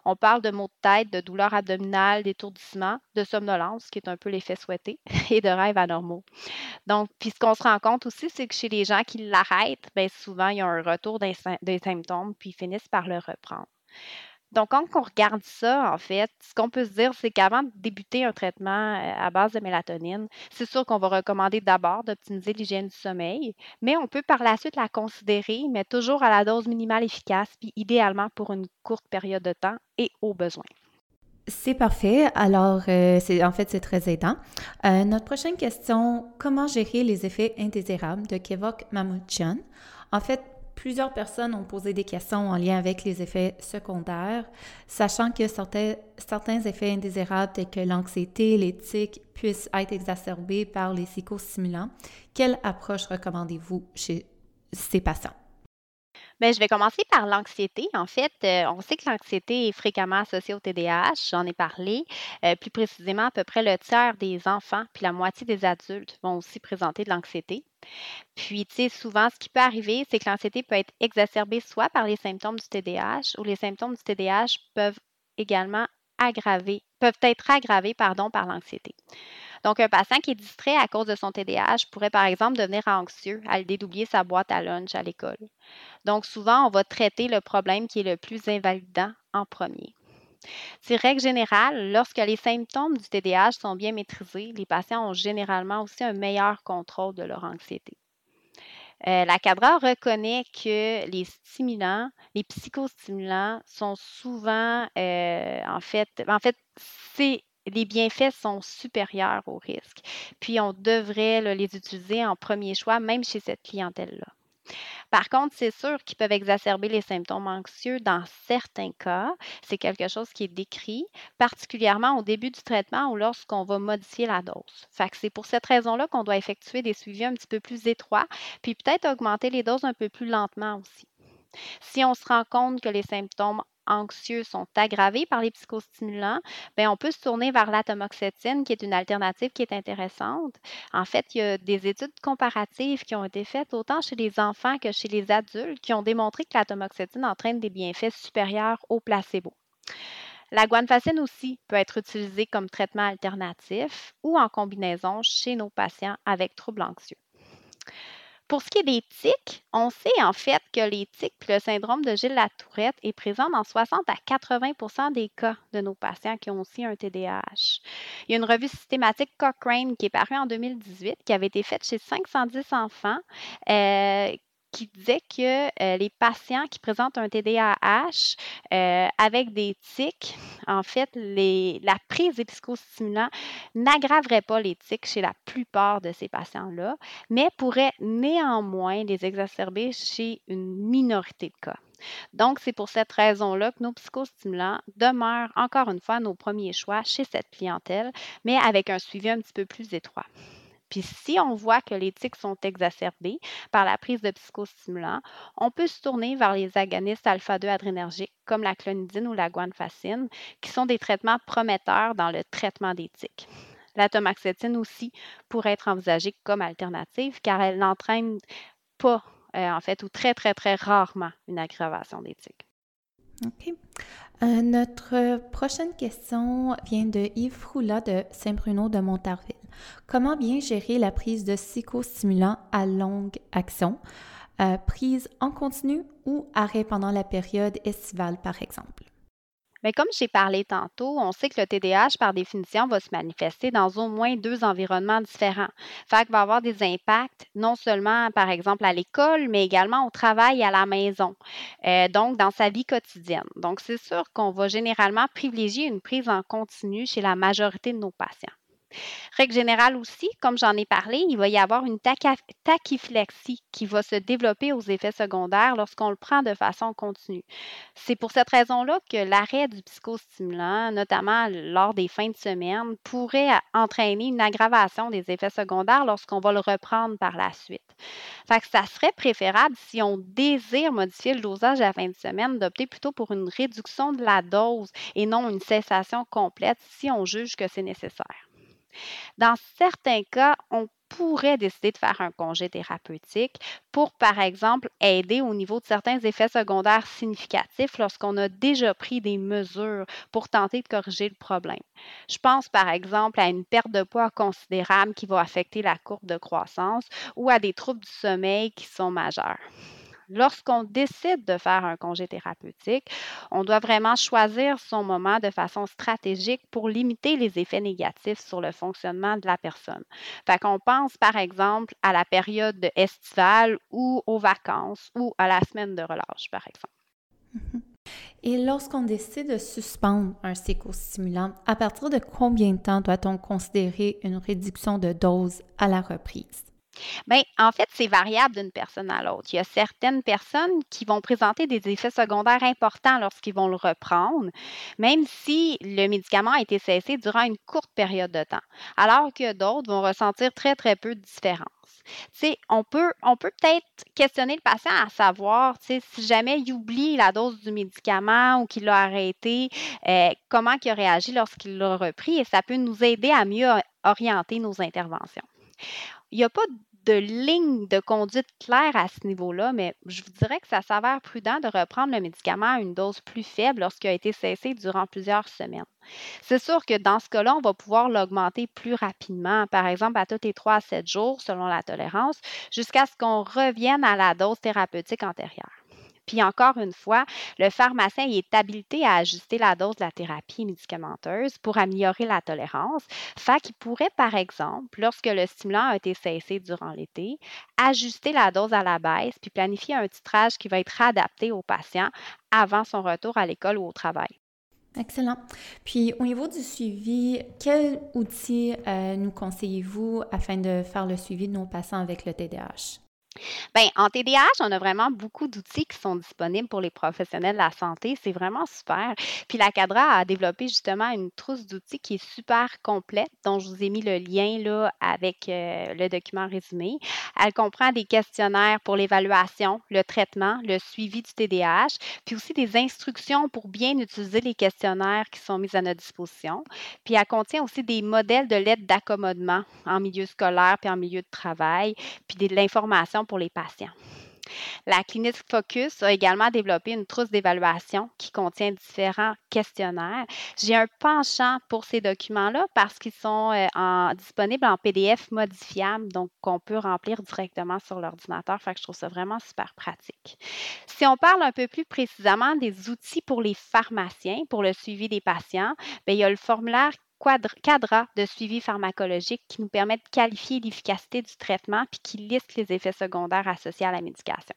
Speaker 2: On parle de maux de tête, de douleurs abdominales, d'étourdissement, de somnolence, qui est un peu l'effet souhaité, et de rêves anormaux. Donc, puis ce qu'on se rend compte aussi, c'est que chez les gens qui l'arrêtent, bien souvent, il y a un retour des, des symptômes, puis ils finissent par le reprendre. Donc, quand on regarde ça, en fait, ce qu'on peut se dire, c'est qu'avant de débuter un traitement euh, à base de mélatonine, c'est sûr qu'on va recommander d'abord d'optimiser l'hygiène du sommeil, mais on peut par la suite la considérer, mais toujours à la dose minimale efficace, puis idéalement pour une courte période de temps et au besoin.
Speaker 1: C'est parfait. Alors, euh, c'est en fait, c'est très aidant. Euh, notre prochaine question, comment gérer les effets indésirables de Kevok Mamouchian? En fait, plusieurs personnes ont posé des questions en lien avec les effets secondaires, sachant que certains, effets indésirables tels que l'anxiété, l'éthique puissent être exacerbés par les psychostimulants. Quelle approche recommandez-vous chez ces patients?
Speaker 2: Bien, je vais commencer par l'anxiété. En fait, euh, on sait que l'anxiété est fréquemment associée au TDAH, j'en ai parlé. Euh, plus précisément, à peu près le tiers des enfants puis la moitié des adultes vont aussi présenter de l'anxiété. Puis, tu souvent, ce qui peut arriver, c'est que l'anxiété peut être exacerbée soit par les symptômes du TDAH ou les symptômes du TDAH peuvent également aggraver, peuvent être aggravés par l'anxiété. Donc, un patient qui est distrait à cause de son TDAH pourrait, par exemple, devenir anxieux à l'idée d'oublier sa boîte à lunch à l'école. Donc, souvent, on va traiter le problème qui est le plus invalidant en premier. C'est règle générale, lorsque les symptômes du TDAH sont bien maîtrisés, les patients ont généralement aussi un meilleur contrôle de leur anxiété. Euh, la CADRA reconnaît que les stimulants, les psychostimulants sont souvent, euh, en fait, en fait, c'est les bienfaits sont supérieurs aux risques. Puis on devrait les utiliser en premier choix, même chez cette clientèle-là. Par contre, c'est sûr qu'ils peuvent exacerber les symptômes anxieux dans certains cas. C'est quelque chose qui est décrit, particulièrement au début du traitement ou lorsqu'on va modifier la dose. c'est pour cette raison-là qu'on doit effectuer des suivis un petit peu plus étroits, puis peut-être augmenter les doses un peu plus lentement aussi. Si on se rend compte que les symptômes anxieux sont aggravés par les psychostimulants, bien, on peut se tourner vers l'atomoxétine, qui est une alternative qui est intéressante. En fait, il y a des études comparatives qui ont été faites autant chez les enfants que chez les adultes qui ont démontré que l'atomoxétine entraîne des bienfaits supérieurs au placebo. La guanfacine aussi peut être utilisée comme traitement alternatif ou en combinaison chez nos patients avec troubles anxieux. Pour ce qui est des tics, on sait en fait que les tics le syndrome de Gilles-Latourette est présent dans 60 à 80% des cas de nos patients qui ont aussi un TDAH. Il y a une revue systématique Cochrane qui est parue en 2018, qui avait été faite chez 510 enfants. Euh, qui disait que euh, les patients qui présentent un TDAH euh, avec des tics, en fait, la prise des psychostimulants n'aggraverait pas les tics chez la plupart de ces patients-là, mais pourrait néanmoins les exacerber chez une minorité de cas. Donc, c'est pour cette raison-là que nos psychostimulants demeurent encore une fois nos premiers choix chez cette clientèle, mais avec un suivi un petit peu plus étroit. Puis si on voit que les tics sont exacerbés par la prise de psychostimulants, on peut se tourner vers les agonistes alpha-2 adrénergiques comme la clonidine ou la guanfacine, qui sont des traitements prometteurs dans le traitement des tics. La tomaxétine aussi pourrait être envisagée comme alternative car elle n'entraîne pas, euh, en fait, ou très, très, très rarement une aggravation des tics.
Speaker 1: OK. Euh, notre prochaine question vient de Yves Roula de Saint-Bruno de Montarville. Comment bien gérer la prise de psychostimulants à longue action, euh, prise en continu ou arrêt pendant la période estivale, par exemple?
Speaker 2: Mais comme j'ai parlé tantôt, on sait que le TDAH, par définition, va se manifester dans au moins deux environnements différents. Fait qu'il va avoir des impacts non seulement, par exemple, à l'école, mais également au travail et à la maison, euh, donc dans sa vie quotidienne. Donc, c'est sûr qu'on va généralement privilégier une prise en continu chez la majorité de nos patients. Règle générale aussi, comme j'en ai parlé, il va y avoir une tachyphlexie qui va se développer aux effets secondaires lorsqu'on le prend de façon continue. C'est pour cette raison-là que l'arrêt du psychostimulant, notamment lors des fins de semaine, pourrait entraîner une aggravation des effets secondaires lorsqu'on va le reprendre par la suite. Fait ça serait préférable si on désire modifier le dosage à la fin de semaine, d'opter plutôt pour une réduction de la dose et non une cessation complète si on juge que c'est nécessaire. Dans certains cas, on pourrait décider de faire un congé thérapeutique pour, par exemple, aider au niveau de certains effets secondaires significatifs lorsqu'on a déjà pris des mesures pour tenter de corriger le problème. Je pense, par exemple, à une perte de poids considérable qui va affecter la courbe de croissance ou à des troubles du sommeil qui sont majeurs lorsqu'on décide de faire un congé thérapeutique, on doit vraiment choisir son moment de façon stratégique pour limiter les effets négatifs sur le fonctionnement de la personne. Fait qu'on pense par exemple à la période estivale ou aux vacances ou à la semaine de relâche, par exemple.
Speaker 1: Et lorsqu'on décide de suspendre un psychostimulant, à partir de combien de temps doit-on considérer une réduction de dose à la reprise?
Speaker 2: Bien, en fait, c'est variable d'une personne à l'autre. Il y a certaines personnes qui vont présenter des effets secondaires importants lorsqu'ils vont le reprendre, même si le médicament a été cessé durant une courte période de temps, alors que d'autres vont ressentir très, très peu de différence. sais, on peut on peut peut-être questionner le patient à savoir si jamais il oublie la dose du médicament ou qu'il l'a arrêté, euh, comment il a réagi lorsqu'il l'a repris et ça peut nous aider à mieux orienter nos interventions. Il n'y a pas de ligne de conduite claire à ce niveau-là, mais je vous dirais que ça s'avère prudent de reprendre le médicament à une dose plus faible lorsqu'il a été cessé durant plusieurs semaines. C'est sûr que dans ce cas-là, on va pouvoir l'augmenter plus rapidement, par exemple à tous les 3 à 7 jours selon la tolérance, jusqu'à ce qu'on revienne à la dose thérapeutique antérieure. Puis encore une fois, le pharmacien est habilité à ajuster la dose de la thérapie médicamenteuse pour améliorer la tolérance. Fait qu'il pourrait, par exemple, lorsque le stimulant a été cessé durant l'été, ajuster la dose à la baisse puis planifier un titrage qui va être adapté au patient avant son retour à l'école ou au travail.
Speaker 1: Excellent. Puis au niveau du suivi, quels outils euh, nous conseillez-vous afin de faire le suivi de nos patients avec le TDAH?
Speaker 2: Bien, en TDAH, on a vraiment beaucoup d'outils qui sont disponibles pour les professionnels de la santé. C'est vraiment super. Puis la CADRA a développé justement une trousse d'outils qui est super complète, dont je vous ai mis le lien là avec euh, le document résumé. Elle comprend des questionnaires pour l'évaluation, le traitement, le suivi du TDAH, puis aussi des instructions pour bien utiliser les questionnaires qui sont mis à notre disposition. Puis elle contient aussi des modèles de lettres d'accommodement en milieu scolaire puis en milieu de travail, puis de l'information pour les patients. La clinique Focus a également développé une trousse d'évaluation qui contient différents questionnaires. J'ai un penchant pour ces documents-là parce qu'ils sont euh, disponibles en PDF modifiable, donc qu'on peut remplir directement sur l'ordinateur. Fait je trouve ça vraiment super pratique. Si on parle un peu plus précisément des outils pour les pharmaciens pour le suivi des patients, bien, il y a le formulaire cadre de suivi pharmacologique qui nous permet de qualifier l'efficacité du traitement puis qui liste les effets secondaires associés à la médication.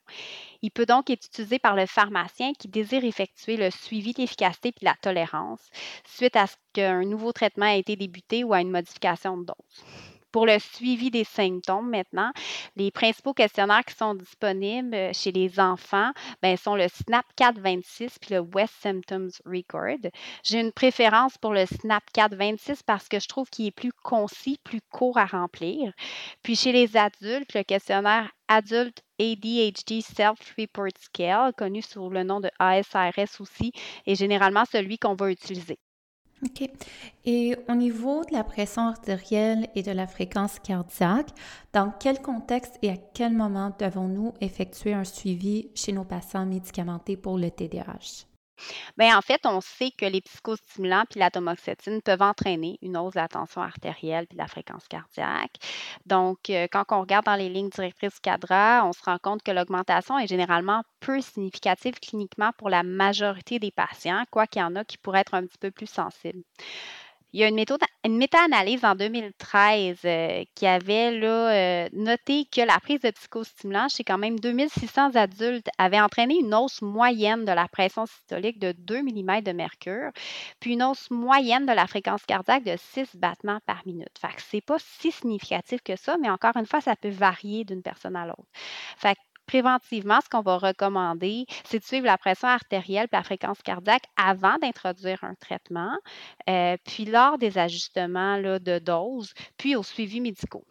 Speaker 2: Il peut donc être utilisé par le pharmacien qui désire effectuer le suivi de l'efficacité puis de la tolérance suite à ce qu'un nouveau traitement a été débuté ou à une modification de dose. Pour le suivi des symptômes maintenant, les principaux questionnaires qui sont disponibles euh, chez les enfants ben, sont le SNAP 426 puis le West Symptoms Record. J'ai une préférence pour le SNAP 426 parce que je trouve qu'il est plus concis, plus court à remplir. Puis chez les adultes, le questionnaire Adult ADHD Self-Report Scale, connu sous le nom de ASRS aussi, est généralement celui qu'on va utiliser.
Speaker 1: OK. Et au niveau de la pression artérielle et de la fréquence cardiaque, dans quel contexte et à quel moment devons-nous effectuer un suivi chez nos patients médicamentés pour le TDAH?
Speaker 2: Bien, en fait, on sait que les psychostimulants puis l'atomoxétine peuvent entraîner une hausse de la tension artérielle puis de la fréquence cardiaque. Donc, euh, quand on regarde dans les lignes directrices du CADRA, on se rend compte que l'augmentation est généralement peu significative cliniquement pour la majorité des patients, quoi qu'il y en a qui pourraient être un petit peu plus sensibles. Il y a une, une méta-analyse en 2013 euh, qui avait euh, noté que la prise de psychostimulants chez quand même 2600 adultes avait entraîné une hausse moyenne de la pression systolique de 2 mm de mercure, puis une hausse moyenne de la fréquence cardiaque de 6 battements par minute. Fait que c'est pas si significatif que ça, mais encore une fois, ça peut varier d'une personne à l'autre. Fait préventivement, ce qu'on va recommander, c'est de suivre la pression artérielle et la fréquence cardiaque avant d'introduire un traitement, euh, puis lors des ajustements de dose, puis au suivi médicaux.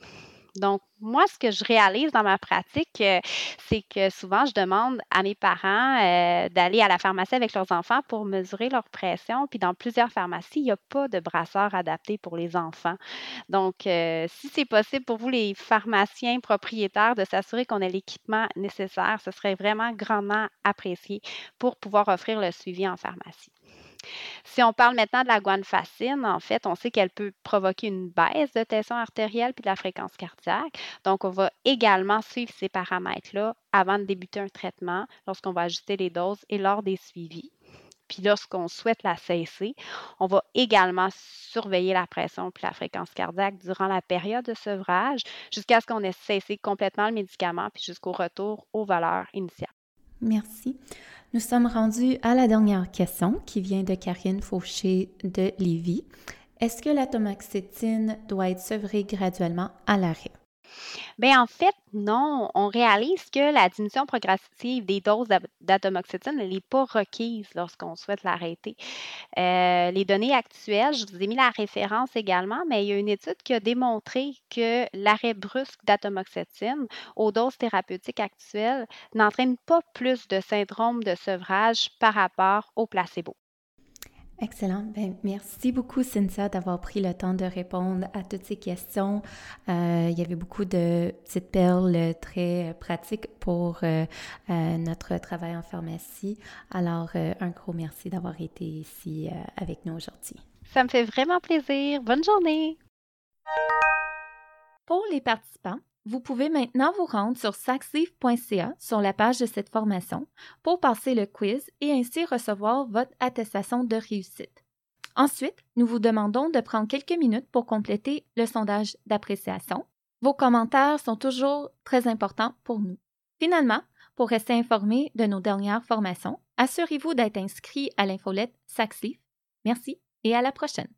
Speaker 2: Donc, moi, ce que je réalise dans ma pratique, euh, c'est que souvent, je demande à mes parents euh, d'aller à la pharmacie avec leurs enfants pour mesurer leur pression. Puis dans plusieurs pharmacies, il n'y a pas de brasseur adapté pour les enfants. Donc, euh, si c'est possible pour vous, les pharmaciens propriétaires, de s'assurer qu'on a l'équipement nécessaire, ce serait vraiment grandement apprécié pour pouvoir offrir le suivi en pharmacie. Si on parle maintenant de la guanfacine, en fait, on sait qu'elle peut provoquer une baisse de tension artérielle puis de la fréquence cardiaque. Donc, on va également suivre ces paramètres-là avant de débuter un traitement, lorsqu'on va ajuster les doses et lors des suivis. Puis lorsqu'on souhaite la cesser, on va également surveiller la pression puis la fréquence cardiaque durant la période de sevrage jusqu'à ce qu'on ait cessé complètement le médicament puis jusqu'au retour aux valeurs initiales.
Speaker 1: Merci. Nous sommes rendus à la dernière question qui vient de Karine Fauché de Lévis. Est-ce que l'atomoxétine doit être sevrée graduellement à l'arrêt?
Speaker 2: Bien, en fait, non. On réalise que la diminution progressive des doses d'atomoxétine n'est pas requise lorsqu'on souhaite l'arrêter. Euh, les données actuelles, je vous ai mis la référence également, mais il y a une étude qui a démontré que l'arrêt brusque d'atomoxétine aux doses thérapeutiques actuelles n'entraîne pas plus de syndrome de sevrage par rapport au placebo.
Speaker 1: Excellent. Ben, merci beaucoup, Cynthia, d'avoir pris le temps de répondre à toutes ces questions. Euh, il y avait beaucoup de petites perles très pratiques pour euh, euh, notre travail en pharmacie. Alors, un gros merci d'avoir été ici avec nous aujourd'hui.
Speaker 2: Ça me fait vraiment plaisir. Bonne journée.
Speaker 1: Pour les participants, vous pouvez maintenant vous rendre sur saxif.ca sur la page de cette formation pour passer le quiz et ainsi recevoir votre attestation de réussite. Ensuite, nous vous demandons de prendre quelques minutes pour compléter le sondage d'appréciation. Vos commentaires sont toujours très importants pour nous. Finalement, pour rester informé de nos dernières formations, assurez-vous d'être inscrit à l'infolette Saxif. Merci et à la prochaine.